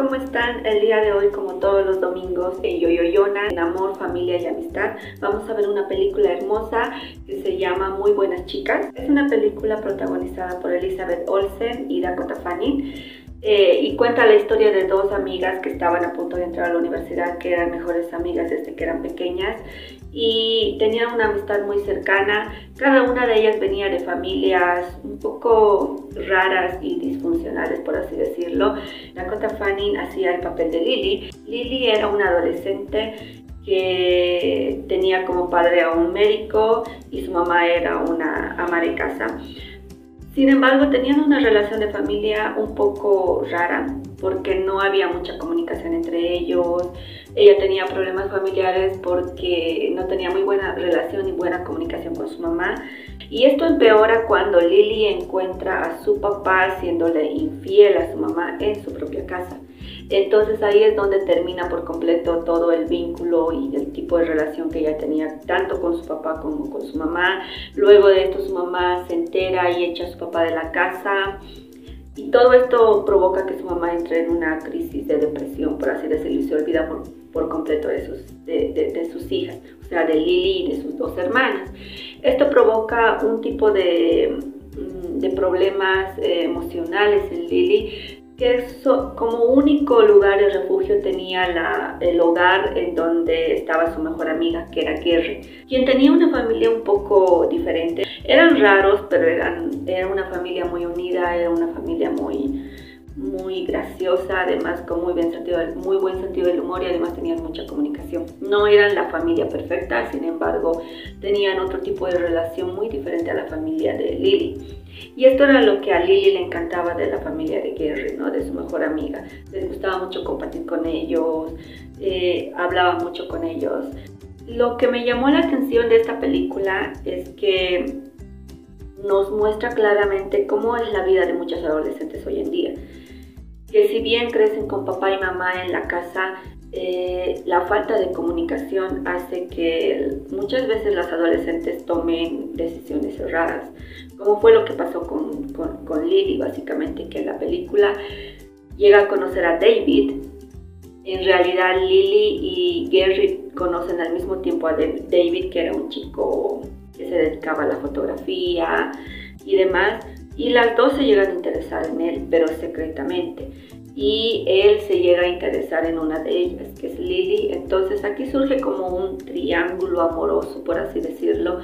¿cómo están? El día de hoy, como todos los domingos, en Yoyoyona, en amor, familia y amistad, vamos a ver una película hermosa que se llama Muy Buenas Chicas. Es una película protagonizada por Elizabeth Olsen y Dakota Fanning. Eh, y cuenta la historia de dos amigas que estaban a punto de entrar a la universidad, que eran mejores amigas desde que eran pequeñas y tenían una amistad muy cercana. Cada una de ellas venía de familias un poco raras y disfuncionales, por así decirlo. Dakota Fanning hacía el papel de Lily. Lily era una adolescente que tenía como padre a un médico y su mamá era una ama de casa. Sin embargo, tenían una relación de familia un poco rara porque no había mucha comunicación entre ellos. Ella tenía problemas familiares porque no tenía muy buena relación y buena comunicación con su mamá. Y esto empeora cuando Lily encuentra a su papá haciéndole infiel a su mamá en su propia casa. Entonces ahí es donde termina por completo todo el vínculo y el tipo de relación que ella tenía tanto con su papá como con su mamá. Luego de esto su mamá se entera y echa a su papá de la casa. Y todo esto provoca que su mamá entre en una crisis de depresión, por así decirlo, y se olvida por, por completo de sus, de, sus hijas, o sea, de Lily y de sus dos hermanas. Esto provoca un tipo de, mm, de problemas eh, emocionales en Lily, que como único lugar de refugio tenía la, el hogar en donde estaba su mejor amiga, que era Kerry, quien tenía una familia un poco diferente. Eran raros, pero eran, era una familia muy unida, era una familia muy, muy graciosa, además con muy, bien sentido, muy buen sentido del humor y además tenían mucha comunicación. No eran la familia perfecta, sin embargo, tenían otro tipo de relación muy diferente a la familia de Lily. Y esto era lo que a Lily le encantaba de la familia de Gary, ¿no? de su mejor amiga. Les gustaba mucho compartir con ellos, eh, hablaba mucho con ellos. Lo que me llamó la atención de esta película es que nos muestra claramente cómo es la vida de muchas adolescentes hoy en día. Si bien crecen con papá y mamá en la casa, eh, la falta de comunicación hace que muchas veces las adolescentes tomen decisiones erradas, como fue lo que pasó con, con, Lily, básicamente, que en la película llega a conocer a David. En realidad Lily y Gary conocen al mismo tiempo a David, que era un chico que se dedicaba a la fotografía y demás, y las dos se llegan a interesar en él, pero secretamente y él se llega a interesar en una de ellas, que es Lily. Entonces aquí surge como un triángulo amoroso, por así decirlo,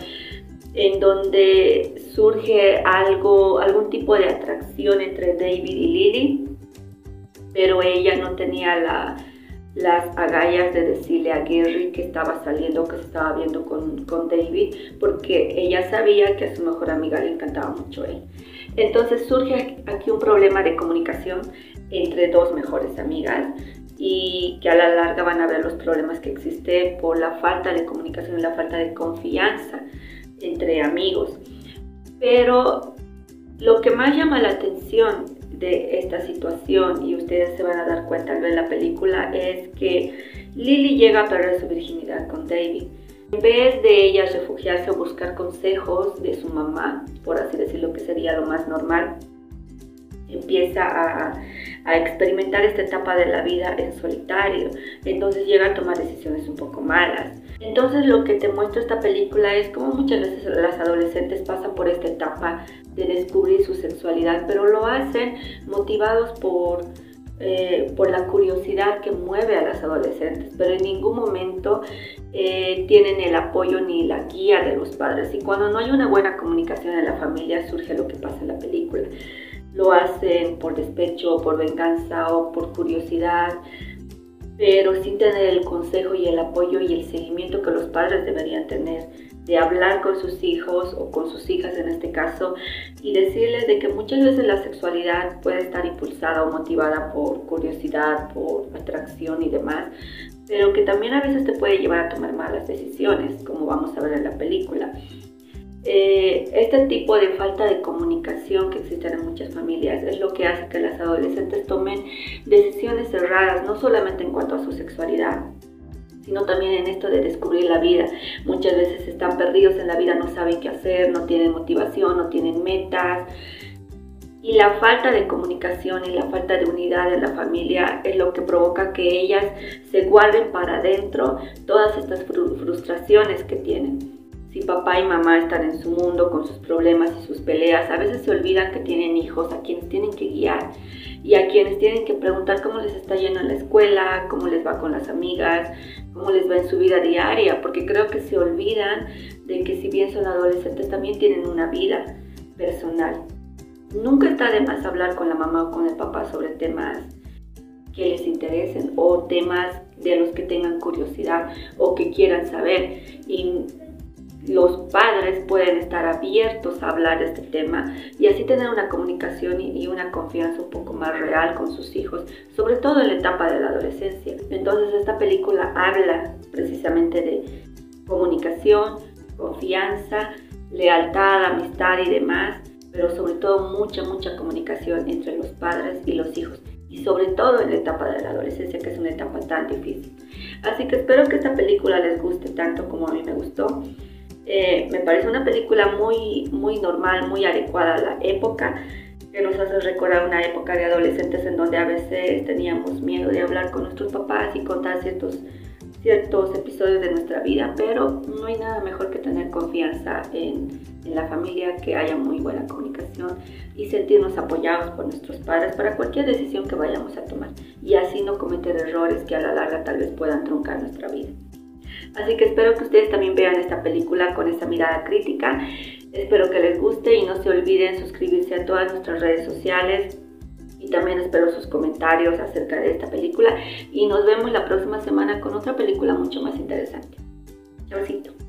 en donde surge algo, algún tipo de atracción entre David y Lily, pero ella no tenía las agallas de decirle a Gary que estaba saliendo, que se estaba viendo con, con David, porque ella sabía que a su mejor amiga le encantaba mucho él. Entonces surge aquí un problema de comunicación entre dos mejores amigas y que a la larga van a ver los problemas que existe por la falta de comunicación y la falta de confianza entre amigos. Pero lo que más llama la atención de esta situación, y ustedes se van a dar cuenta al ver la película, es que Lily llega a perder su virginidad con David. En vez de ella refugiarse o buscar consejos de su mamá, por así decirlo, que sería lo más normal, empieza a, a, experimentar esta etapa de la vida en solitario, entonces llega a tomar decisiones un poco malas. Entonces lo que te muestra esta película es cómo muchas veces las adolescentes pasan por esta etapa de descubrir su sexualidad, pero lo hacen motivados por, eh, por la curiosidad que mueve a las adolescentes, pero en ningún momento eh, tienen el apoyo ni la guía de los padres. Y cuando no hay una buena comunicación en la familia surge lo que pasa en la película lo hacen por despecho, por venganza o por curiosidad, pero sin tener el consejo y el apoyo y el seguimiento que los padres deberían tener de hablar con sus hijos o con sus hijas en este caso y decirles de que muchas veces la sexualidad puede estar impulsada o motivada por curiosidad, por atracción y demás, pero que también a veces te puede llevar a tomar malas decisiones, como vamos a ver en la película. Eh, este tipo de falta de comunicación que existe en muchas familias es lo que hace que las adolescentes tomen decisiones erradas, no solamente en cuanto a su sexualidad, sino también en esto de descubrir la vida. Muchas veces están perdidos en la vida, no saben qué hacer, no tienen motivación, no tienen metas. Y la falta de comunicación y la falta de unidad en la familia es lo que provoca que ellas se guarden para adentro todas estas frustraciones que tienen. Si papá y mamá están en su mundo con sus problemas y sus peleas, a veces se olvidan que tienen hijos a quienes tienen que guiar y a quienes tienen que preguntar cómo les está yendo en la escuela, cómo les va con las amigas, cómo les va en su vida diaria, porque creo que se olvidan de que si bien son adolescentes también tienen una vida personal Nunca está de más hablar con la mamá o con el papá sobre temas que les interesen o temas de los que tengan curiosidad o que quieran saber. Los padres pueden estar abiertos a hablar de este tema y así tener una comunicación y una confianza un poco más real con sus hijos, sobre todo en la etapa de la adolescencia. Entonces esta película habla precisamente de comunicación, confianza, lealtad, amistad y demás pero sobre todo mucha, mucha comunicación entre los padres y los hijos y sobre todo en la etapa de la adolescencia que es una etapa tan difícil. Así que espero que esta película les guste tanto como a mí me gustó. Eh, me parece una película muy, muy normal, muy adecuada a la época, que nos hace recordar una época de adolescentes en donde a veces teníamos miedo de hablar con nuestros papás y contar ciertos ciertos episodios de nuestra vida, pero no hay nada mejor que tener confianza en, en, la familia, que haya muy buena comunicación y sentirnos apoyados por nuestros padres para cualquier decisión que vayamos a tomar y así no cometer errores que a la larga tal vez puedan truncar nuestra vida. Así que espero que ustedes también vean esta película con esta mirada crítica. Espero que les guste y no se olviden suscribirse a todas nuestras redes sociales, y también espero sus comentarios acerca de esta película y nos vemos la próxima semana con otra película mucho más interesante. Chaucito.